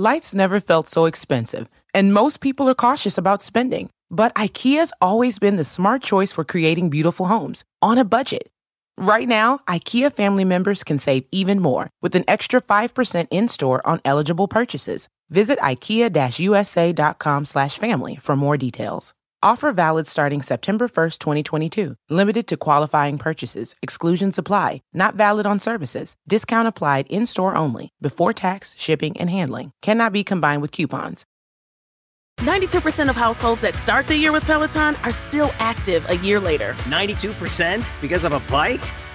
Life's never felt so expensive, and most people are cautious about spending. But IKEA's always been the smart choice for creating beautiful homes on a budget. Right now, IKEA family members can save even more with an extra 5% in-store on eligible purchases. Visit ikea-usa.com/family for more details. Offer valid starting September 1st, 2022. Limited to qualifying purchases. Exclusions apply. Not valid on services. Discount applied in-store only. Before tax, shipping, and handling. Cannot be combined with coupons. 92% of households that start the year with Peloton are still active a year later. 92% because of a bike?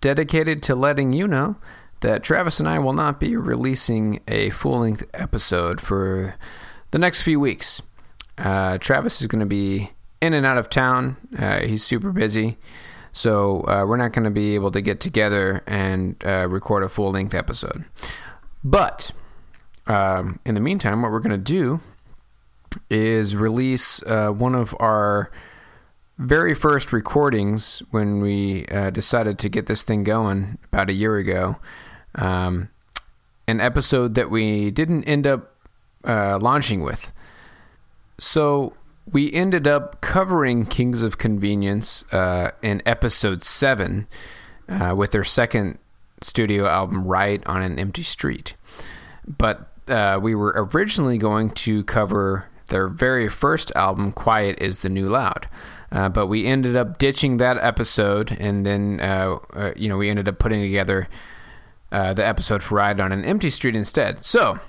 dedicated to letting you know that Travis and I will not be releasing a full length episode for the next few weeks. Uh, Travis is going to be in and out of town, uh, he's super busy. So uh, we're not going to be able to get together and uh, record a full length episode. But um, in the meantime, what we're going to do is release uh, one of our very first recordings when we uh, decided to get this thing going about a year ago. Um, an episode that we didn't end up uh, launching with. So we ended up covering Kings of Convenience uh, in episode seven uh, with their second studio album, Riot on an Empty Street. But uh, we were originally going to cover their very first album, Quiet is the New Loud. Uh, but we ended up ditching that episode, and then uh, uh, you know we ended up putting together uh, the episode for Riot on an Empty Street instead. So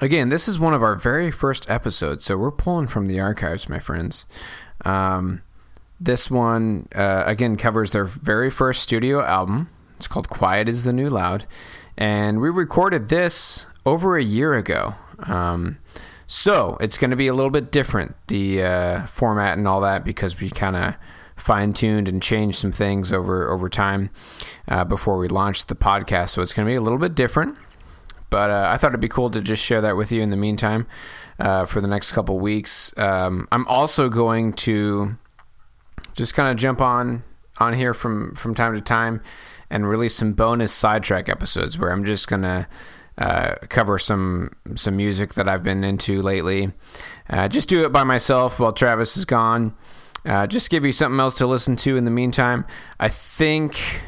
again, this is one of our very first episodes, so we're pulling from the archives, my friends. Um, this one uh, again covers their very first studio album. It's called Quiet is the New Loud, and we recorded this over a year ago. Um, so it's going to be a little bit different, the uh, format and all that, because we kind of fine tuned and changed some things over over time uh, before we launched the podcast. So it's going to be a little bit different. But uh, I thought it'd be cool to just share that with you in the meantime uh, for the next couple weeks. Um, I'm also going to just kind of jump on on here from from time to time and release some bonus sidetrack episodes where I'm just gonna uh, cover some some music that I've been into lately. Uh, just do it by myself while Travis is gone. Uh, just give you something else to listen to in the meantime. I think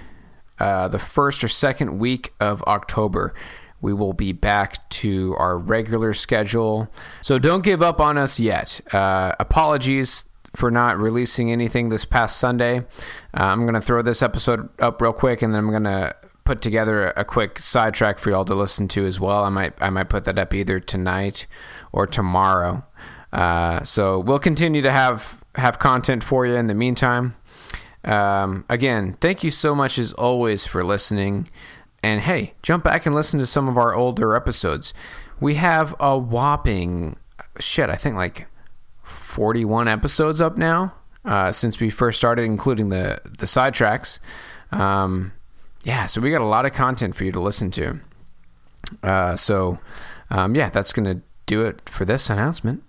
uh, the first or second week of October, we will be back to our regular schedule. So don't give up on us yet. Uh, apologies for not releasing anything this past Sunday. Uh, I'm going to throw this episode up real quick and then I'm going to put together a quick sidetrack for y'all to listen to as well. I might I might put that up either tonight or tomorrow. Uh, so we'll continue to have have content for you in the meantime. Um, again, thank you so much as always for listening. And hey, jump back and listen to some of our older episodes. We have a whopping shit. I think like forty-one episodes up now uh, since we first started, including the the sidetracks. Um, yeah, so we got a lot of content for you to listen to. Uh, so, um, yeah, that's going to do it for this announcement.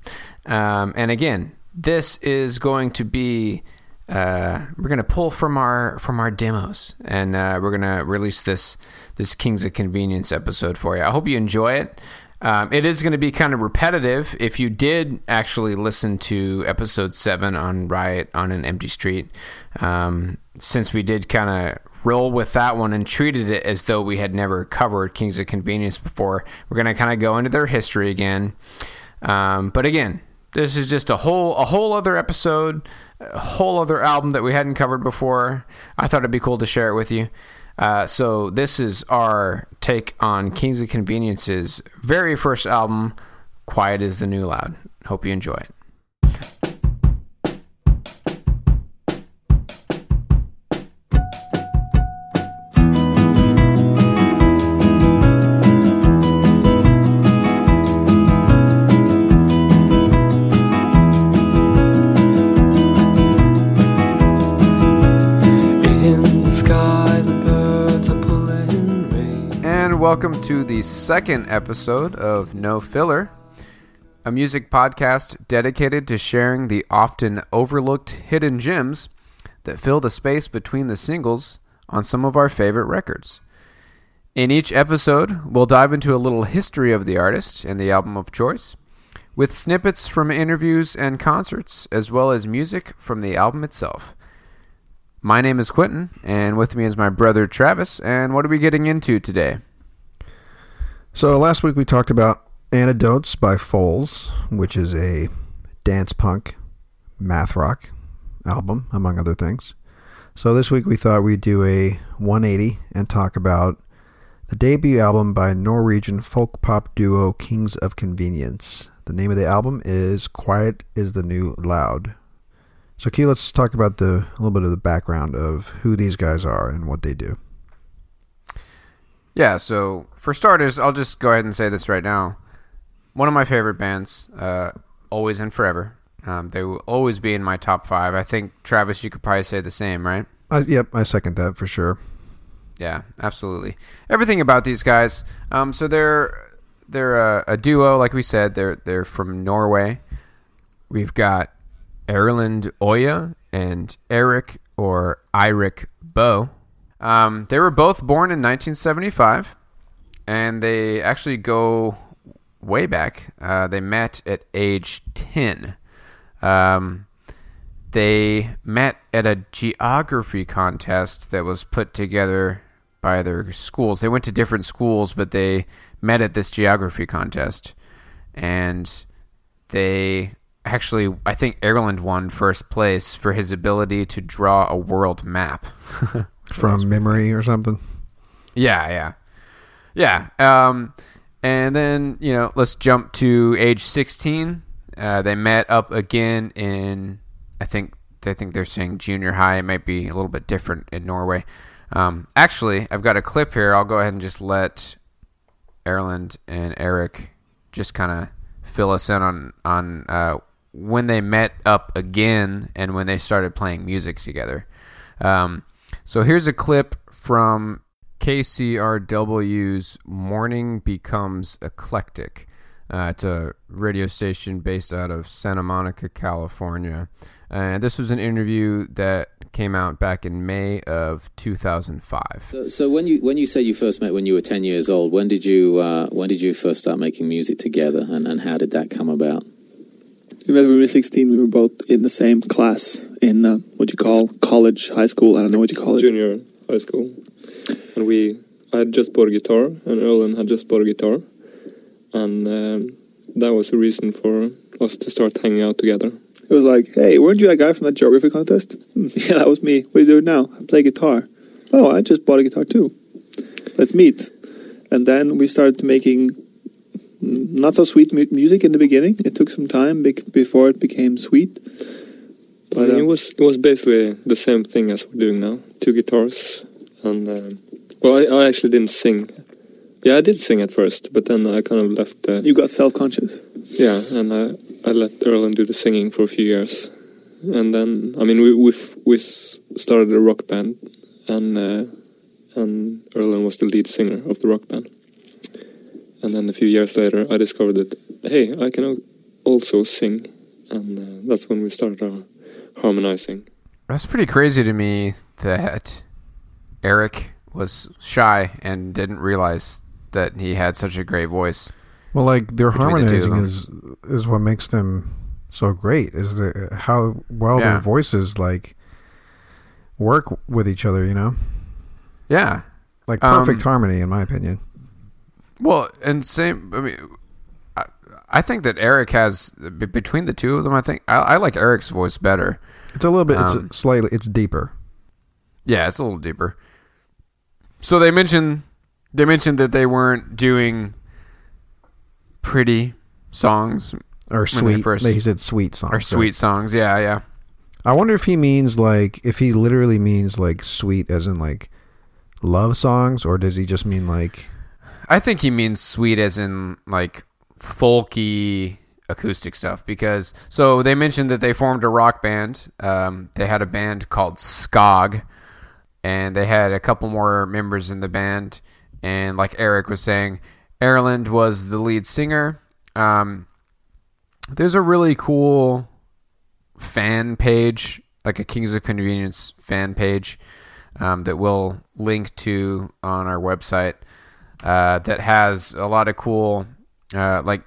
Um, and again, this is going to be uh, we're going to pull from our from our demos, and uh, we're going to release this this Kings of Convenience episode for you. I hope you enjoy it. Um, it is going to be kind of repetitive. If you did actually listen to episode seven on Riot on an Empty Street, um, since we did kind of roll with that one and treated it as though we had never covered Kings of Convenience before, we're going to kind of go into their history again. Um, but again, this is just a whole a whole other episode, a whole other album that we hadn't covered before. I thought it'd be cool to share it with you. Uh, so this is our take on Kings of Convenience's very first album, "Quiet is the New Loud." Hope you enjoy it. Welcome to the second episode of No Filler, a music podcast dedicated to sharing the often overlooked hidden gems that fill the space between the singles on some of our favorite records. In each episode, we'll dive into a little history of the artist and the album of choice, with snippets from interviews and concerts, as well as music from the album itself. My name is Quentin, and with me is my brother Travis. And what are we getting into today? So last week we talked about Antidotes by Foals, which is a dance punk math rock album, among other things. So this week we thought we'd do a 180 and talk about the debut album by Norwegian folk pop duo Kings of Convenience. The name of the album is Quiet is the New Loud. So Key, let's talk about the a little bit of the background of who these guys are and what they do. Yeah, so for starters, I'll just go ahead and say this right now. One of my favorite bands, uh, always and forever. Um, they will always be in my top five. I think Travis, you could probably say the same, right? I, yep, I second that for sure. Yeah, absolutely. Everything about these guys. Um, so they're they're a, a duo, like we said. They're they're from Norway. We've got Erlend Oya and Eric or Eirik Boe. Um, they were both born in 1975, and they actually go way back. Uh, they met at age 10. Um, they met at a geography contest that was put together by their schools. They went to different schools, but they met at this geography contest. And they actually, I think Erlend won first place for his ability to draw a world map. From memory or something. Yeah, yeah. Yeah. Um, and then, you know, let's jump to age 16. Uh, they met up again in, I think, I think they're saying junior high. It might be a little bit different in Norway. Um, actually, I've got a clip here. I'll go ahead and just let Erlend and Eric just kind of fill us in on on uh, when they met up again and when they started playing music together. Um, so here's a clip from KCRW's Morning Becomes Eclectic. Uh, it's a radio station based out of Santa Monica, California. And this was an interview that came out back in May of 2005. So, so when you when you said you first met when you were ten years old, when did you uh, when did you first start making music together, and, and how did that come about? When we were 16. We were both in the same class in uh, what you call college, high school. I don't know what you call it. Junior high school, and we I had just bought a guitar, and Erlen had just bought a guitar, and um, that was the reason for us to start hanging out together. It was like, hey, weren't you that guy from that geography contest? "Hmm, yeah, that was me. What are you doing now? I play guitar. Oh, I just bought a guitar too. let's meet. And then we started making not so sweet mu- music in the beginning. It took some time bec- before it became sweet. But um, it was it was basically the same thing as we're doing now. Two guitars and um, well, I, I actually didn't sing. Yeah, I did sing at first, but then I kind of left. The, you got self-conscious. yeah, and I I let Erlen do the singing for a few years, and then I mean we we we started a rock band, and uh, and Erlen was the lead singer of the rock band. And then a few years later, I discovered that hey, I can also sing, and uh, that's when we started our harmonizing. That's pretty crazy to me that Eric was shy and didn't realize that he had such a great voice. Well, like their Between the harmonizing is is what makes them so great. Is the how well Yeah. their voices like work with each other. You know, Yeah. like perfect Um, harmony, in my opinion. Well, and same. I mean, I, I think that Eric has be- between the two of them. I think I, I like Eric's voice better. It's a little bit. um, it's slightly. It's deeper. Yeah, it's a little deeper. So they mentioned they mentioned that they weren't doing pretty songs Or sweet. first- he said sweet songs. or right? sweet songs. Yeah, yeah. I wonder if he means like if he literally means like sweet as in like love songs, or does he just mean like I think he means sweet as in like folky acoustic stuff because so they mentioned that they formed a rock band. Um, they had a band called Skog, and they had a couple more members in the band. And like Eric was saying, Erlend was the lead singer. Um, there's a really cool fan page, like a Kings of Convenience fan page, um, that we'll link to on our website. Uh, that has a lot of cool, uh, like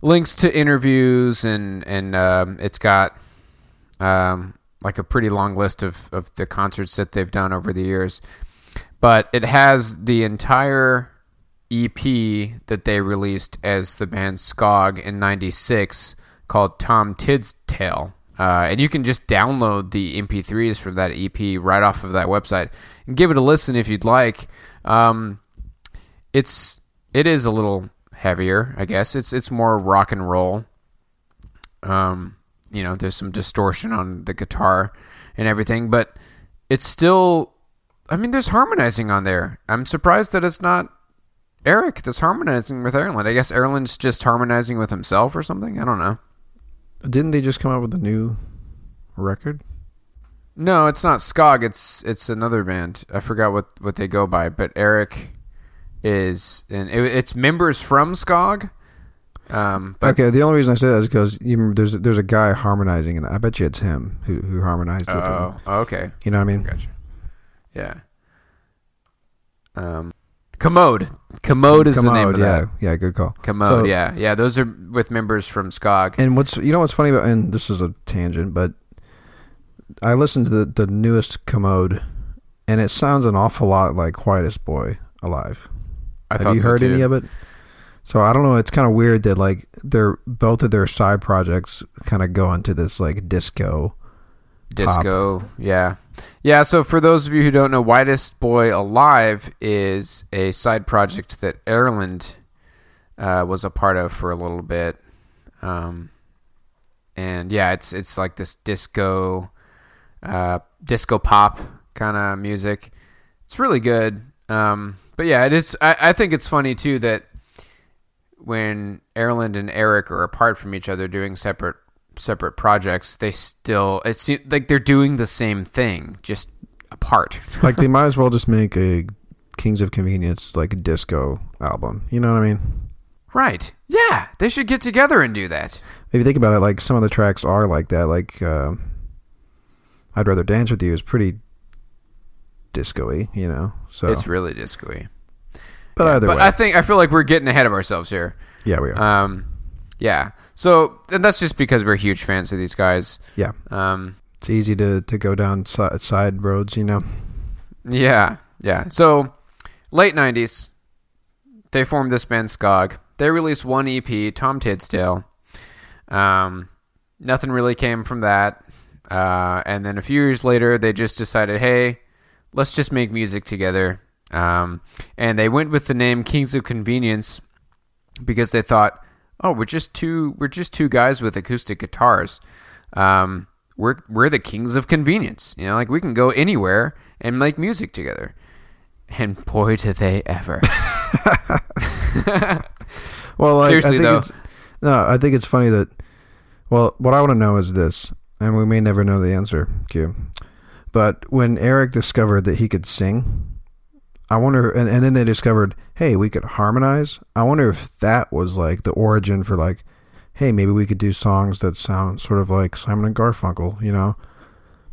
links to interviews and and um, it's got um, like a pretty long list of of the concerts that they've done over the years. But it has the entire EP that they released as the band Skog in '96 called Tom Tidd's Tale. Uh, and you can just download the MP3s from that EP right off of that website and give it a listen if you'd like. Um, it's it is a little heavier, I guess. It's it's more rock and roll. Um, you know, there's some distortion on the guitar and everything, but it's still. I mean, there's harmonizing on there. I'm surprised that it's not Eric that's harmonizing with Erlend. I guess Erlend's just harmonizing with himself or something. I don't know. didn't they just come out with a new record? No, it's not Skog. It's it's another band. I forgot what, what they go by, but Eric is and it, it's members from Skog. Um, but okay, the only reason I say that is because you remember there's there's a guy harmonizing in that. I bet you it's him who who harmonized with oh, him. okay, You know what I mean? gotcha. Yeah. Um, Kommode. Kommode is the name of yeah, that. yeah, good call. Kommode. So- yeah, yeah. Those are with members from Skog. And what's you know what's funny about and this is a tangent, but I listened to the, the newest Kommode, and it sounds an awful lot like Whitest Boy Alive. I Have you so, heard too. any of it? So I don't know. It's kind of weird that like they're both of their side projects kind of go into this like disco. Disco, yeah, yeah. So for those of you who don't know, "Whitest Boy Alive" is a side project that Erlend uh, was a part of for a little bit, um, and yeah, it's it's like this disco, uh, disco pop kind of music. It's really good, um, but yeah, it is. I, I think it's funny too that when Erlend and Eric are apart from each other doing separate separate projects, they still it seems like they're doing the same thing, just apart. Like they might as well just make a Kings of Convenience like a disco album. You know what I mean? Right. Yeah, they should get together and do that. If you think about it, like some of the tracks are like that. Like uh, I'd rather dance with you is pretty disco-y, you know. So It's really disco-y. But either but way, I think I feel like we're getting ahead of ourselves here. yeah, we are. Um, yeah. So and that's just because we're huge fans of these guys. yeah, Um, it's easy to to go down side, side roads, you know. Yeah, yeah. So late '90s, they formed this band Skog. They released one EP, Tom Tidsdale. Um, nothing really came from that. Uh, and then a few years later, they just decided, hey, let's just make music together. Um, and they went with the name Kings of Convenience because they thought, oh, we're just two we're just two guys with acoustic guitars. Um, we're we're the kings of convenience. You know, like we can go anywhere and make music together. And boy, did they ever! Well, like, Seriously, I think though. it's no. I think it's funny that. Well, what I want to know is this, and we may never know the answer, Q. But when Eric discovered that he could sing, I wonder, and, and then they discovered, hey, we could harmonize. I wonder if that was like the origin for like, hey, maybe we could do songs that sound sort of like Simon and Garfunkel, you know?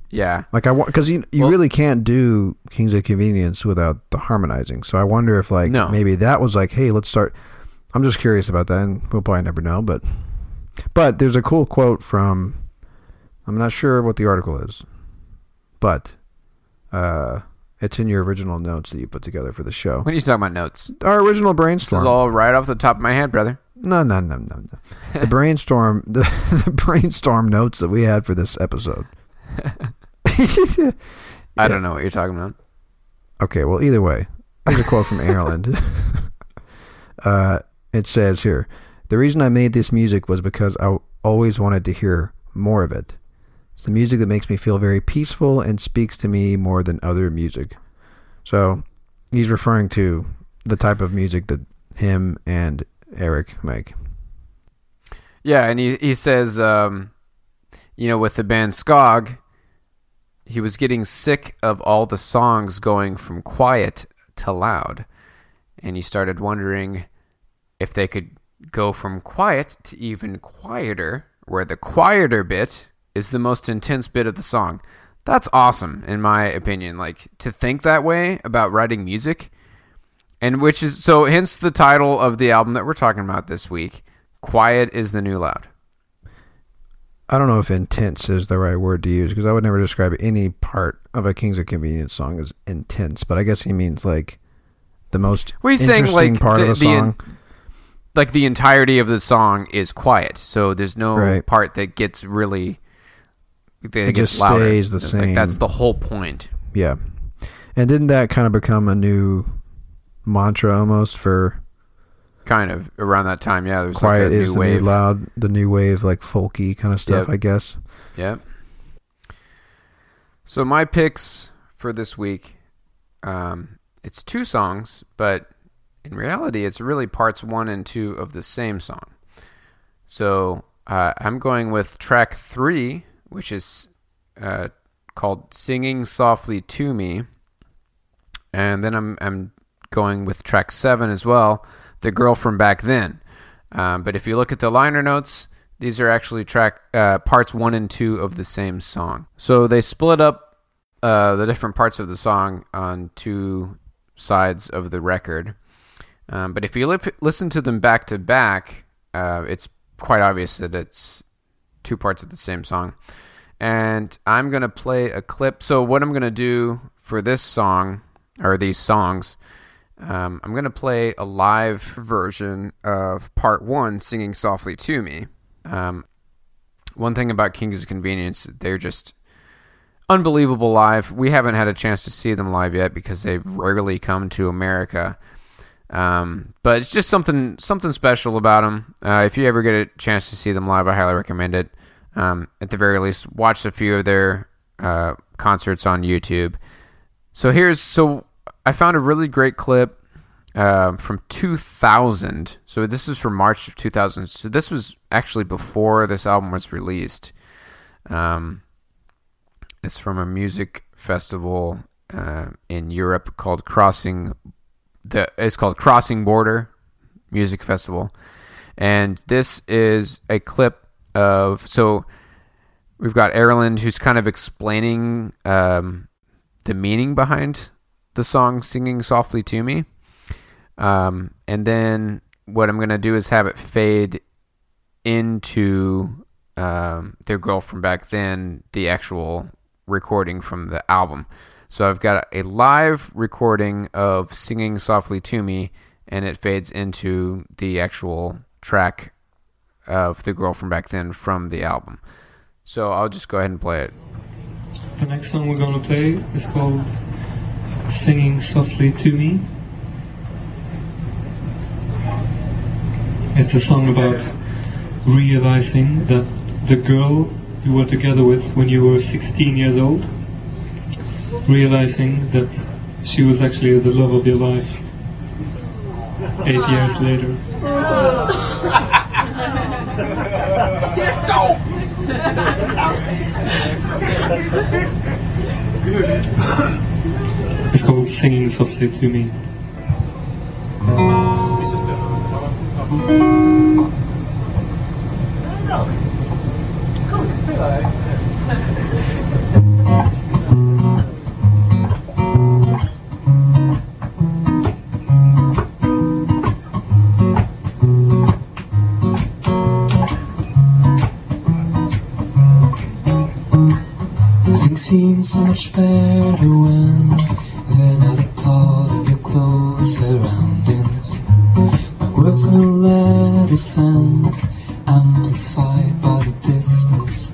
Yeah. Like I want because you you really can't do Kings of Convenience without the harmonizing. So I wonder if like No. maybe that was like, hey, let's start. I'm just curious about that, and we'll probably never know. But but there's a cool quote from. I'm not sure what the article is, but uh, it's in your original notes that you put together for the show. What are you talking about notes? Our original brainstorm. This is all right off the top of my head, brother. no, no, no, no, no. The brainstorm, the, the brainstorm notes that we had for this episode. I don't know what you're talking about. Okay, well, either way, here's a quote from Erlend. uh, it says here The reason I made this music was because I always wanted to hear more of it. It's the music that makes me feel very peaceful and speaks to me more than other music. So he's referring to the type of music that him and Eric make. Yeah, and he he says, um, you know, with the band Skog, he was getting sick of all the songs going from quiet to loud, and he started wondering if they could go from quiet to even quieter, where the quieter bit is the most intense bit of the song. That's awesome, in my opinion. Like to think that way about writing music, and which is so. Hence the title of the album that we're talking about this week. Quiet is the new loud. I don't know if intense is the right word to use because I would never describe any part of a Kings of Convenience song as intense, but I guess he means like the most Well, he's saying interesting like part the, of the song. like the entirety of the song is quiet, so there's no Right. part that gets really. It just louder. stays the It's like same. that's the whole point. Yeah. And didn't that kind of become a new mantra almost for Kind of around that time, yeah. There was quiet like a is new the wave. new loud, the new wave, like folky kind of stuff, Yep. I guess. Yep. So my picks for this week, um, it's two songs, but in reality, it's really parts one and two of the same song. So uh, I'm going with track three, which is uh, called "Singing Softly to Me," and then I'm I'm going with track seven as well, "The Girl from Back Then." Um, but if you look at the liner notes, these are actually track uh, parts one and two of the same song. So they split up uh, the different parts of the song on two sides of the record. Um, but if you lip- listen to them back to back, uh, it's quite obvious that it's two parts of the same song. And I'm going to play a clip. So, what I'm going to do for this song, or these songs, um, I'm going to play a live version of part one, Singing Softly to Me. Um, one thing about Kings of Convenience, they're just unbelievable live. We haven't had a chance to see them live yet because they rarely come to America. Um, but it's just something something special about them. Uh, if you ever get a chance to see them live, I highly recommend it. Um, at the very least, watch a few of their uh, concerts on YouTube. So here's so I found a really great clip um, from 2000. So this is from March of 2000. So this was actually before this album was released. Um, it's from a music festival uh, in Europe called Crossing. The it's called Crossing Border Music Festival, and this is a clip of so we've got Erlend who's kind of explaining um, the meaning behind the song "Singing Softly to Me," um, and then what I'm gonna do is have it fade into um, their girl from back then, the actual recording from the album. So I've got a live recording of Singing Softly to Me, and it fades into the actual track of the girl from back then from the album. So I'll just go ahead and play it. The next song we're going to play is called Singing Softly to Me. It's a song about realizing that the girl you were together with when you were 16 years old, realizing that she was actually the love of your life eight years later. It's called Singing Softly to Me. much better when Than at thought of your close surroundings My words no letters sound, Amplified by the distance.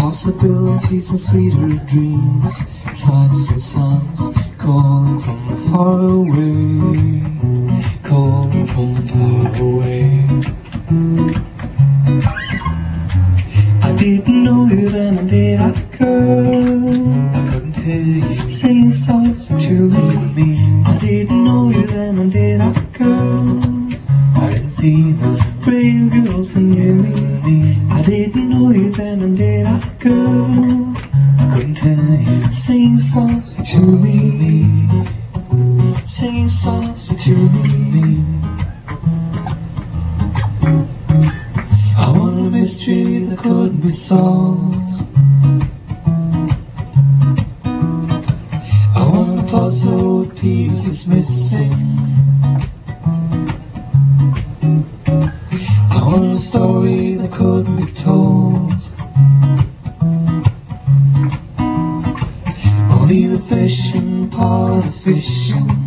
Possibilities and sweeter dreams. puzzle with pieces missing. I want a story that could be told. Only the fishing part of fishing.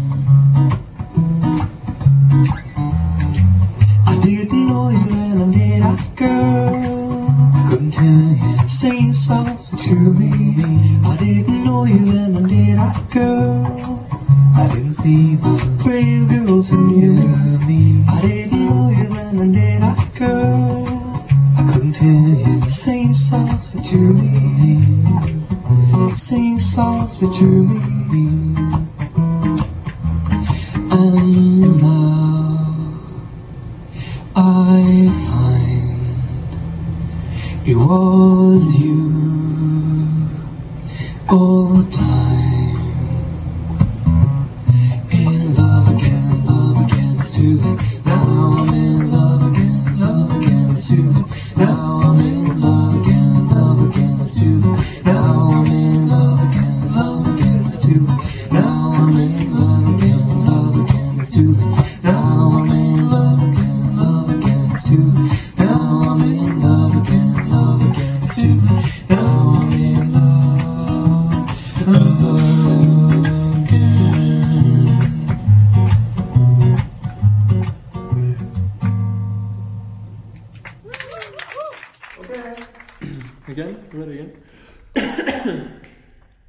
We're again.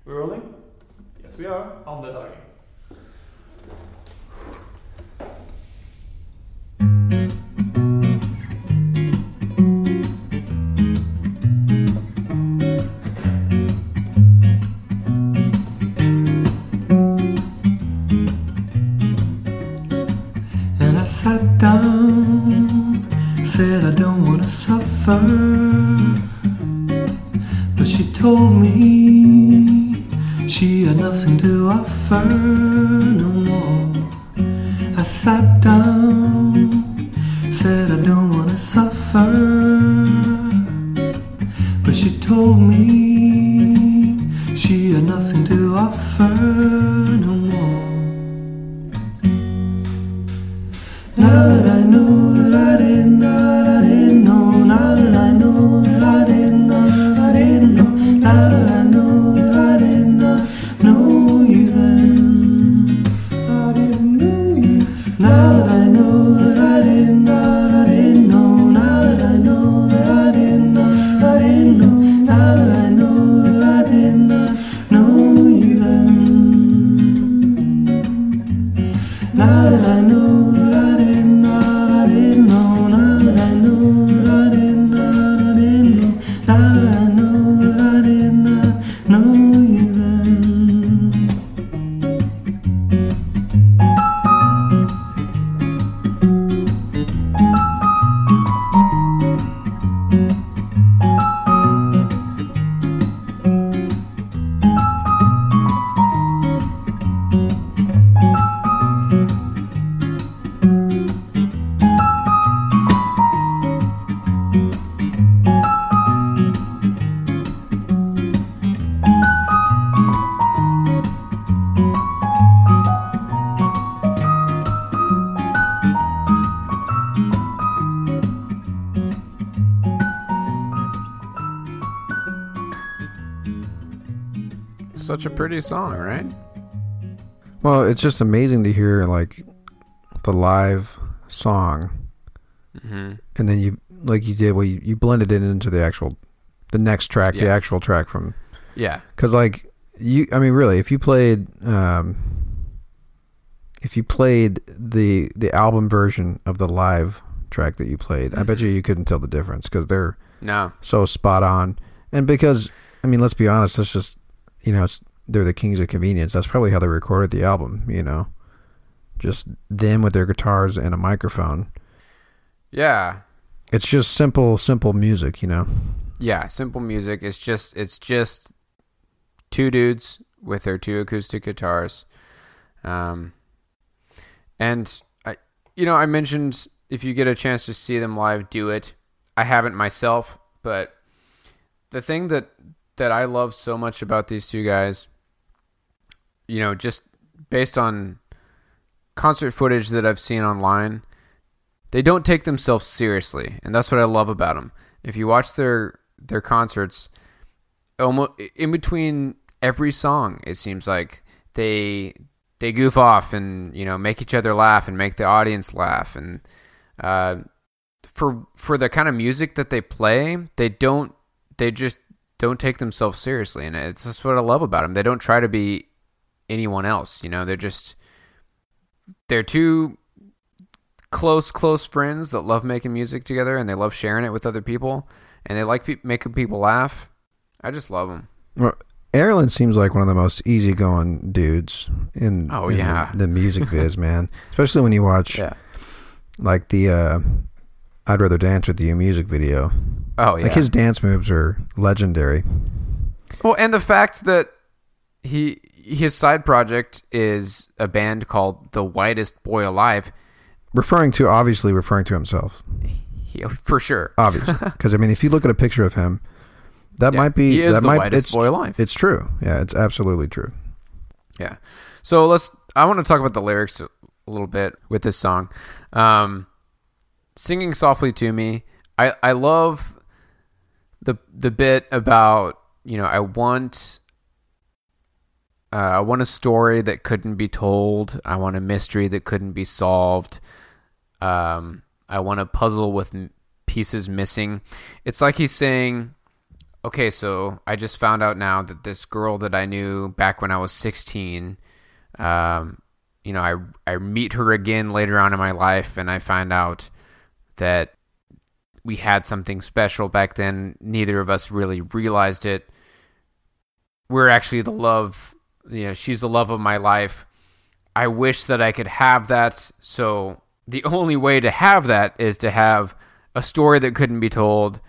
We're rolling? Yes, we are. On the target. nada. Song, right? Well, it's just amazing to hear like the live song, Mhm. and then you like you did, well, you, you blended it into the actual, the next track, the actual track from, Yeah. because like you, I mean, really, if you played, um, if you played the the album version of the live track that you played, I bet you you couldn't tell the difference because they're No. so spot on, and because I mean, let's be honest, that's just you know, it's they're the kings of convenience. That's probably how they recorded the album. You know, just them with their guitars and a microphone. Yeah. It's just simple, simple music. You know. Yeah, simple music. It's just it's just two dudes with their two acoustic guitars. Um and I you know, I mentioned if you get a chance to see them live, do it. I haven't myself, but the thing that that I love so much about these two guys, you know, just based on concert footage that I've seen online, they don't take themselves seriously, and that's what I love about them. If you watch their their concerts, almost in between every song, it seems like they they goof off and you know make each other laugh and make the audience laugh, and uh, for for the kind of music that they play, they don't they just don't take themselves seriously, and it's just what I love about them. They don't try to be anyone else, you know. They're just they're two close close friends that love making music together and they love sharing it with other people and they like pe- making people laugh i just love them Well, Erlen seems like one of the most easygoing dudes in, Oh, in yeah. the, the music biz, man. Especially when you watch Yeah. like the uh, "I'd Rather Dance with You" music video. Oh, yeah. like his dance moves are legendary. well and the fact that he his side project is a band called the whitest boy alive Referring to obviously referring to himself, he, for sure obviously, because I mean, if you look at a picture of him, that Yeah, might be he is that the might whitest it's, boy alive. It's true. Yeah, it's absolutely true. Yeah. So let's. I want to talk about the lyrics a little bit with this song. Um, singing softly to me. I I love the the bit about you know I want. Uh, I want a story that couldn't be told. I want a mystery that couldn't be solved. Um, I want a puzzle with pieces missing. It's like he's saying, okay, so I just found out now that this girl that I knew back when I was 16, um, you know, I, I meet her again later on in my life and I find out that we had something special back then. Neither of us really realized it. We're actually the love, you know, she's the love of my life. I wish that I could have that. So the only way to have that is to have a story that couldn't be told,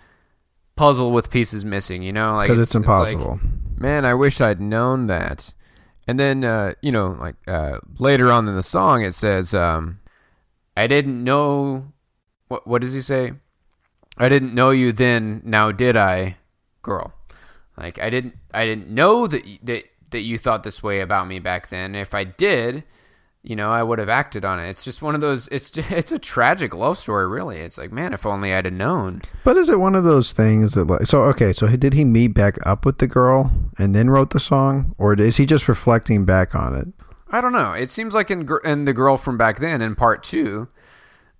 puzzle with pieces missing, you know? Like Because it's, like, impossible. man, I wish I'd known that. And then, uh, you know, like uh, later on in the song, it says, um, "I didn't know." What what does he say? I didn't know you then. Now did I, girl? Like I didn't. I didn't know that that that you thought this way about me back then. If I did, you know, I would have acted on it. It's just one of those. It's just, it's a tragic love story, really. It's like, man, if only I'd have known. But is it one of those things that like so okay, so did he meet back up with the girl and then wrote the song or is he just reflecting back on it? I don't know. It seems like in in the girl from back then, in part two,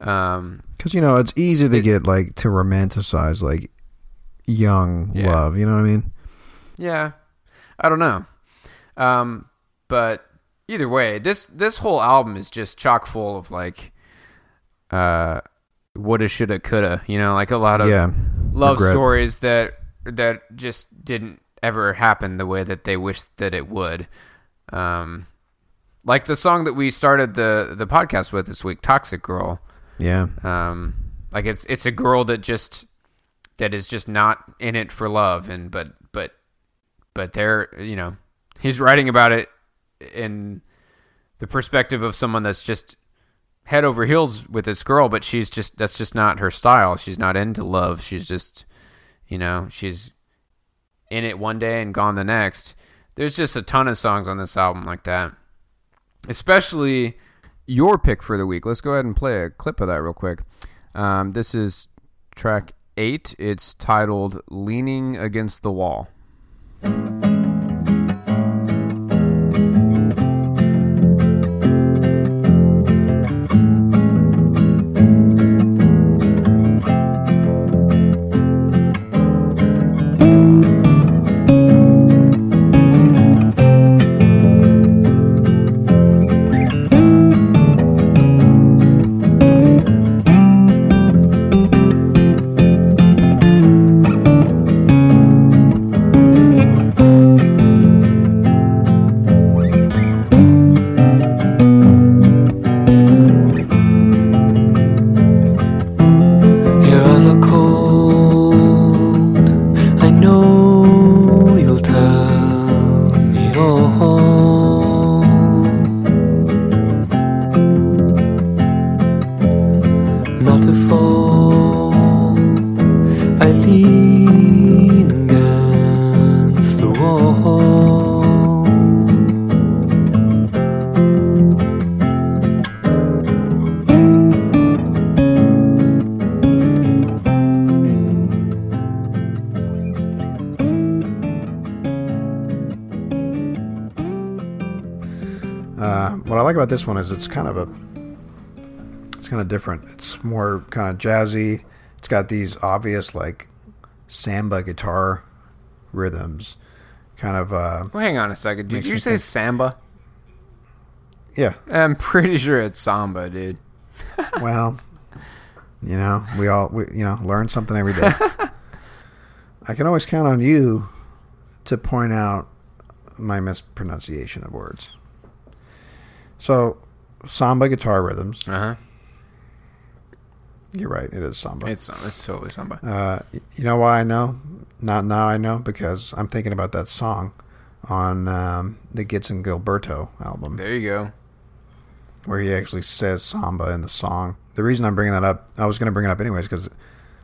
um, Cuz you know, it's easy to get like to romanticize like young Yeah. love, you know what I mean? Yeah, I don't know. Um, but either way, this this whole album is just chock full of like, uh, woulda, shoulda, coulda. You know, like a lot of Yeah, love regret. stories that that just didn't ever happen the way that they wished that it would. Um, like the song that we started the the podcast with this week, "Toxic Girl." Yeah. Um, like it's it's a girl that just that is just not in it for love, and but but but they're you know he's writing about it in the perspective of someone that's just head over heels with this girl, but she's just that's just not her style. She's not into love. She's just you know she's in it one day and gone the next. There's just a ton of songs on this album like that, especially your pick for the week. Let's go ahead and play a clip of that real quick. Um, this is track eight. It's titled "Leaning Against the Wall." Uh, what I like about this one is it's kind of a, it's kind of different. It's more kind of jazzy. It's got these obvious like samba guitar rhythms, kind of. Uh, Well, hang on a second. Did you say think- samba? yeah. I'm pretty sure it's samba, dude. Well, you know, we all we, you know learn something every day. I can always count on you to point out my mispronunciation of words. So, samba guitar rhythms. Uh huh. You're right. It is samba. It's it's totally samba. Uh, you know why I know? Not now I know because I'm thinking about that song on um, the Getz and Gilberto album There you go. where he actually says samba in the song. The reason I'm bringing that up, I was going to bring it up anyways because,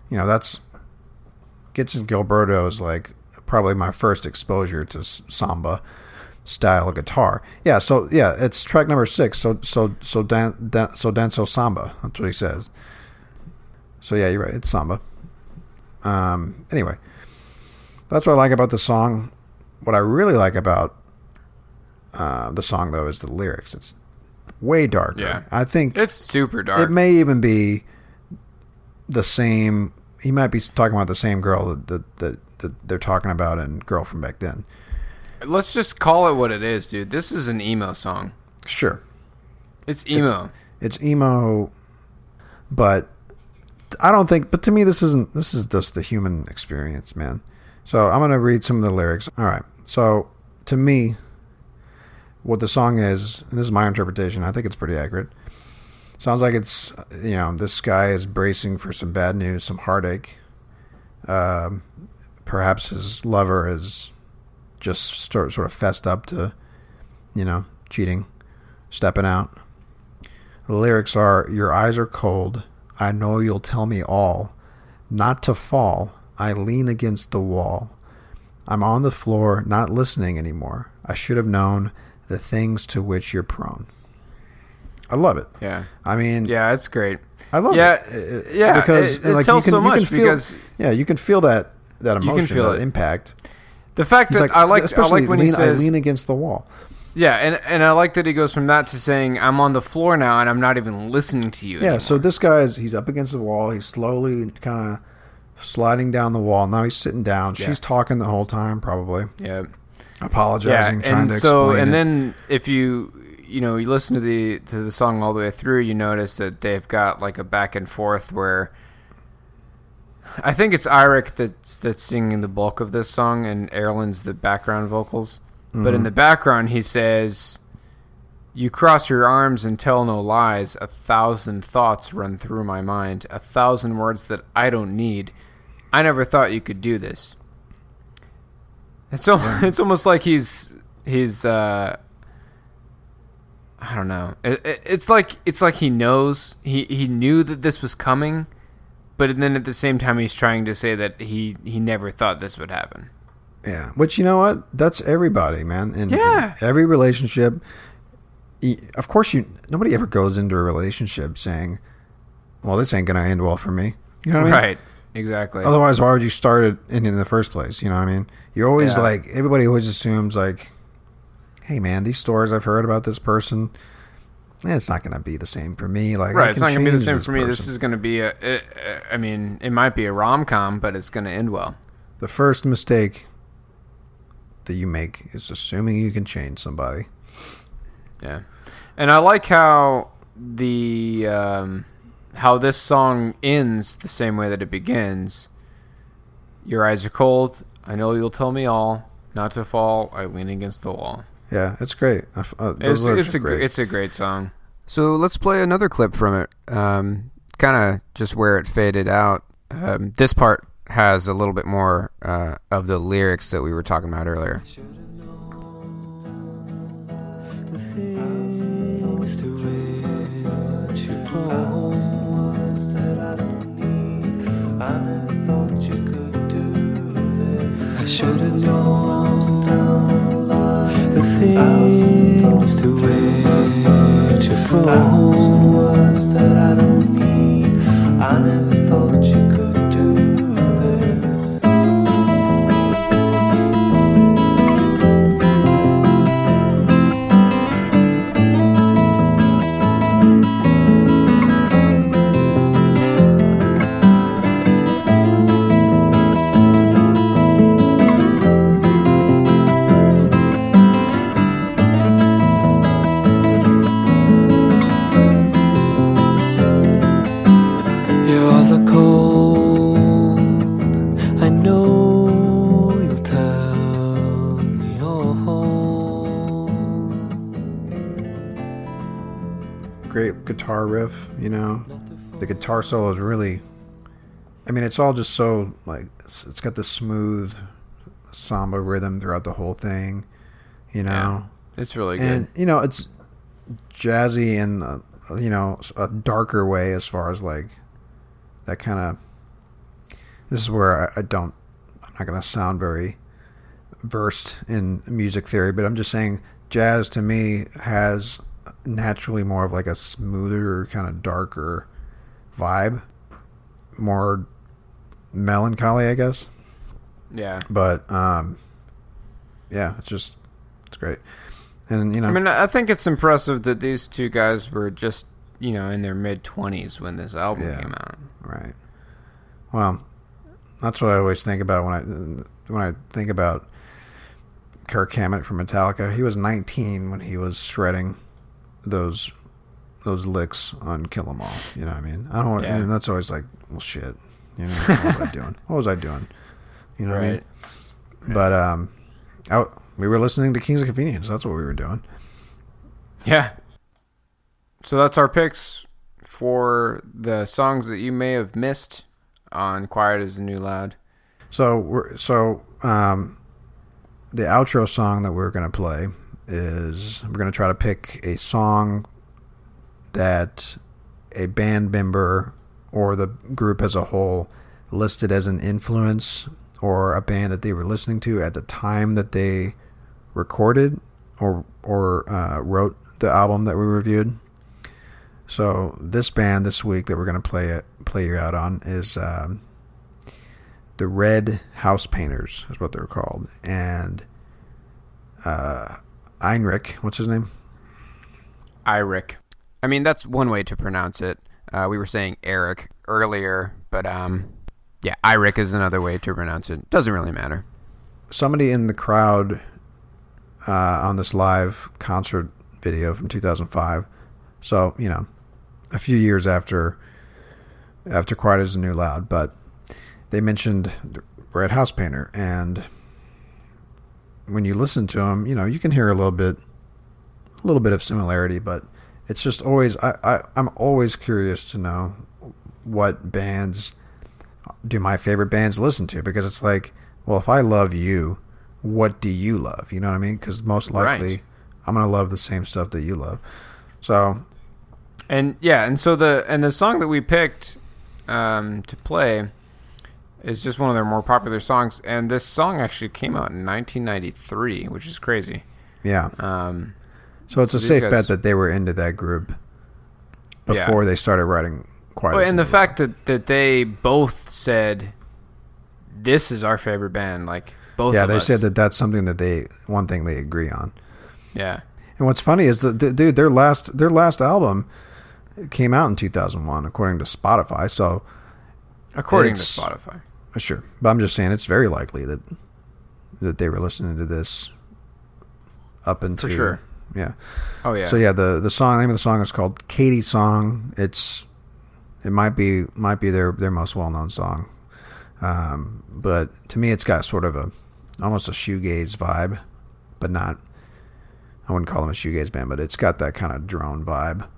you know, that's Getz and Gilberto is like probably my first exposure to s- samba style guitar. Yeah, so yeah, it's track number six. So so so dan, dan, so danzo samba. That's what he says. So yeah, you're right. It's samba. Um. Anyway, that's what I like about the song. What I really like about uh, the song though is the lyrics. It's way darker. Yeah. I think It's super dark. it may even be the same. He might be talking about the same girl that that, that, that they're talking about in "Girl from Back Then." Let's just call it what it is, dude. This is an emo song. Sure, It's emo. It's, it's emo, but I don't think. But to me, this isn't. This is just the human experience, man. So I'm gonna read some of the lyrics. All right. So to me, what the song is, and this is my interpretation. I think it's pretty accurate. Sounds like it's you know this guy is bracing for some bad news, some heartache. Um, perhaps his lover is just sort sort of fessed up to, you know, cheating, stepping out. The lyrics are Your eyes are cold. I know you'll tell me all. Not to fall. I lean against the wall. I'm on the floor, not listening anymore. I should have known the things to which you're prone. I love it. Yeah. I mean, Yeah, it's great. I love Yeah, it. Uh, yeah, because it- it like tells you can, so you can much feel, because- yeah, you can feel that that emotion, that it. impact. The fact He's that I like, I especially like when lean, he says, I lean against the wall. yeah, and and I like that he goes from that to saying, "I'm on the floor now, and I'm not even listening to you." Yeah, anymore." so this guy is he's up against the wall. He's slowly kind of sliding down the wall. Now he's sitting down. Yeah. She's talking the whole time, probably yeah, apologizing, yeah, trying and to so explain and it. then if you you know you listen to the to the song all the way through, you notice that they've got like a back and forth where I think it's Eirik that's that's singing the bulk of this song, and Erlend's the background vocals. But in Mhm. the background, he says, "You cross your arms and tell no lies. A thousand thoughts run through my mind. A thousand words that I don't need. I never thought you could do this." It's al- it's almost like he's he's uh I don't know. It, it, it's like it's like he knows he he knew that this was coming, but then at the same time he's trying to say that he he never thought this would happen. yeah, which you know what? That's everybody, man. In, Yeah. in every relationship, of course, you nobody ever goes into a relationship saying, "Well, this ain't gonna end well for me." You know what I mean? Right. Exactly. Otherwise, why would you start it in, in the first place? You know what I mean? You're always Yeah. like everybody always assumes like, hey man, these stories I've heard about this person, it's not going to be the same for me. Like, right. It's not going to be the same for me. This is going to be a. uh, uh, I mean, it might be a rom com, but it's going to end well. the first mistake that you make is assuming you can change somebody. Yeah, and I like how the um, how this song ends the same way that it begins. Your eyes are cold. I know you'll tell me all. Not to fall. I lean against the wall. Yeah, it's great. I f- uh, It's, it's a great. it's a great song. So let's play another clip from it. Um, kind of just where it faded out. Um, this part has a little bit more uh, of the lyrics that we were talking about earlier. The things to which you prone, words that I don't need. The things to which you're prone. words that I don't need. I never thought you could guitar riff, you know. The guitar solo is really. I mean, it's all just so like it's, it's got the smooth samba rhythm throughout the whole thing, you know. Yeah, it's really good. And you know, it's jazzy in a, you know a darker way as far as like that kind of. This is where I, I don't. I'm not going to sound very versed in music theory, but I'm just saying jazz to me has naturally more of like a smoother, kind of darker vibe, more melancholy, I guess. Yeah. But um, yeah, it's just it's great, and you know, I mean, I think it's impressive that these two guys were just, you know, in their mid 20s when this album Yeah. came out. Right. Well, that's what I always think about when I when I think about Kirk Hammett from Metallica. He was 19 when he was shredding those those licks on Kill 'Em All. You know what I mean? I don't. Yeah. And that's always like, well, shit. You know, what was I doing? What was I doing? You know what I mean? Right. But um, out we were listening to Kings of Convenience. That's what we were doing. Yeah. So that's our picks for the songs that you may have missed on Quiet is the New Loud. So we're so um, the outro song that we're gonna play is we're gonna try to pick a song that a band member or the group as a whole listed as an influence or a band that they were listening to at the time that they recorded or or uh, wrote the album that we reviewed. So this band this week that we're gonna play it play you out on is um, the Red House Painters is what they're called, and uh, Heinrich, what's his name? Iric. I mean, that's one way to pronounce it. Uh, we were saying Eric earlier, but um, yeah, Iric is another way to pronounce it. Doesn't really matter. Somebody in the crowd uh, on this live concert video from 2005. So you know, a few years after after Quiet is the New Loud, but they mentioned Red House Painter, and when you listen to them, you know you can hear a little bit, a little bit of similarity, but it's just always I, I I'm always curious to know what bands do my favorite bands listen to because it's like, well, if I love you, what do you love? You know what I mean? Because most likely Right. I'm gonna love the same stuff that you love. So And yeah, and so the and the song that we picked um, to play is just one of their more popular songs, and this song actually came out in 1993, which is crazy. yeah, Um, so it's so a safe guys- bet that they were into that group Yeah. before they started writing Quiet. Well, and the fact that, that they both said, "This is our favorite band," like both. yeah, they us. said that that's something that they one thing they agree on. Yeah, And what's funny is that th- dude, their last their last album came out in 2001 according to Spotify. So according to Spotify. Sure, but I'm just saying it's very likely that that they were listening to this up until sure. Yeah. Oh, yeah. So yeah, the the song name of the song is called Katie's Song. It's it might be might be their their most well known song, um, but to me it's got sort of a almost a shoegaze vibe, but not. I wouldn't call them a shoegaze band, but it's got that kind of drone vibe.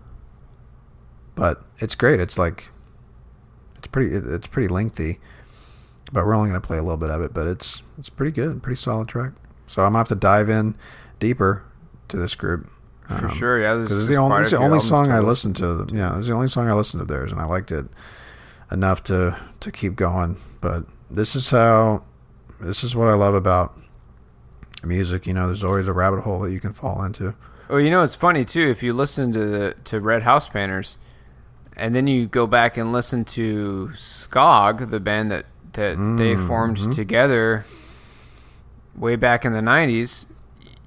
But it's great. It's like it's pretty it's pretty lengthy, but we're only going to play a little bit of it. But it's it's pretty good, pretty solid track. So I'm gonna have to dive in deeper to this group For um, sure, yeah, Because it's the only it's the only song to I listen listened to. Yeah, it's the only song I listened to theirs, and I liked it enough to to keep going. But this is how This is what I love about music. You know, there's always a rabbit hole that you can fall into. Well, you know, it's funny too. If you listen to the to Red House Painters, and then you go back and listen to Skog, the band that that they formed Mhm. together way back in the '90s,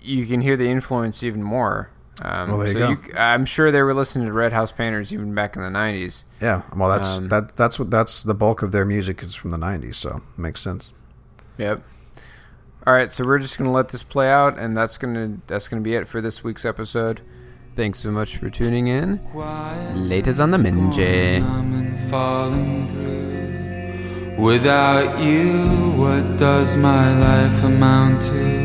you can hear the influence even more. Um, Well, there you go. You, I'm sure they were listening to Red House Painters even back in the '90s. Yeah, well, that's Um, that. That's what that's the bulk of their music is from the '90s, so makes sense. Yep. All right, so we're just gonna let this play out, and that's gonna that's gonna be it for this week's episode. Thanks so much for tuning in. Laters on the Minje. Without you, what does my life amount to?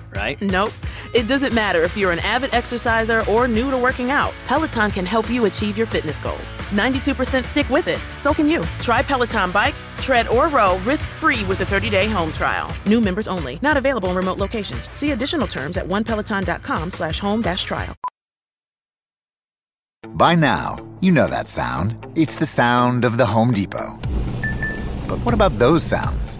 right? Nope. It doesn't matter if you're an avid exerciser or new to working out. Peloton can help you achieve your fitness goals. 92% stick with it. So can you. Try Peloton bikes, tread or row risk-free with a 30-day home trial. New members only. Not available in remote locations. See additional terms at onepeloton.com slash home dash trial. By now, you know that sound. It's the sound of the Home Depot. But what about those sounds?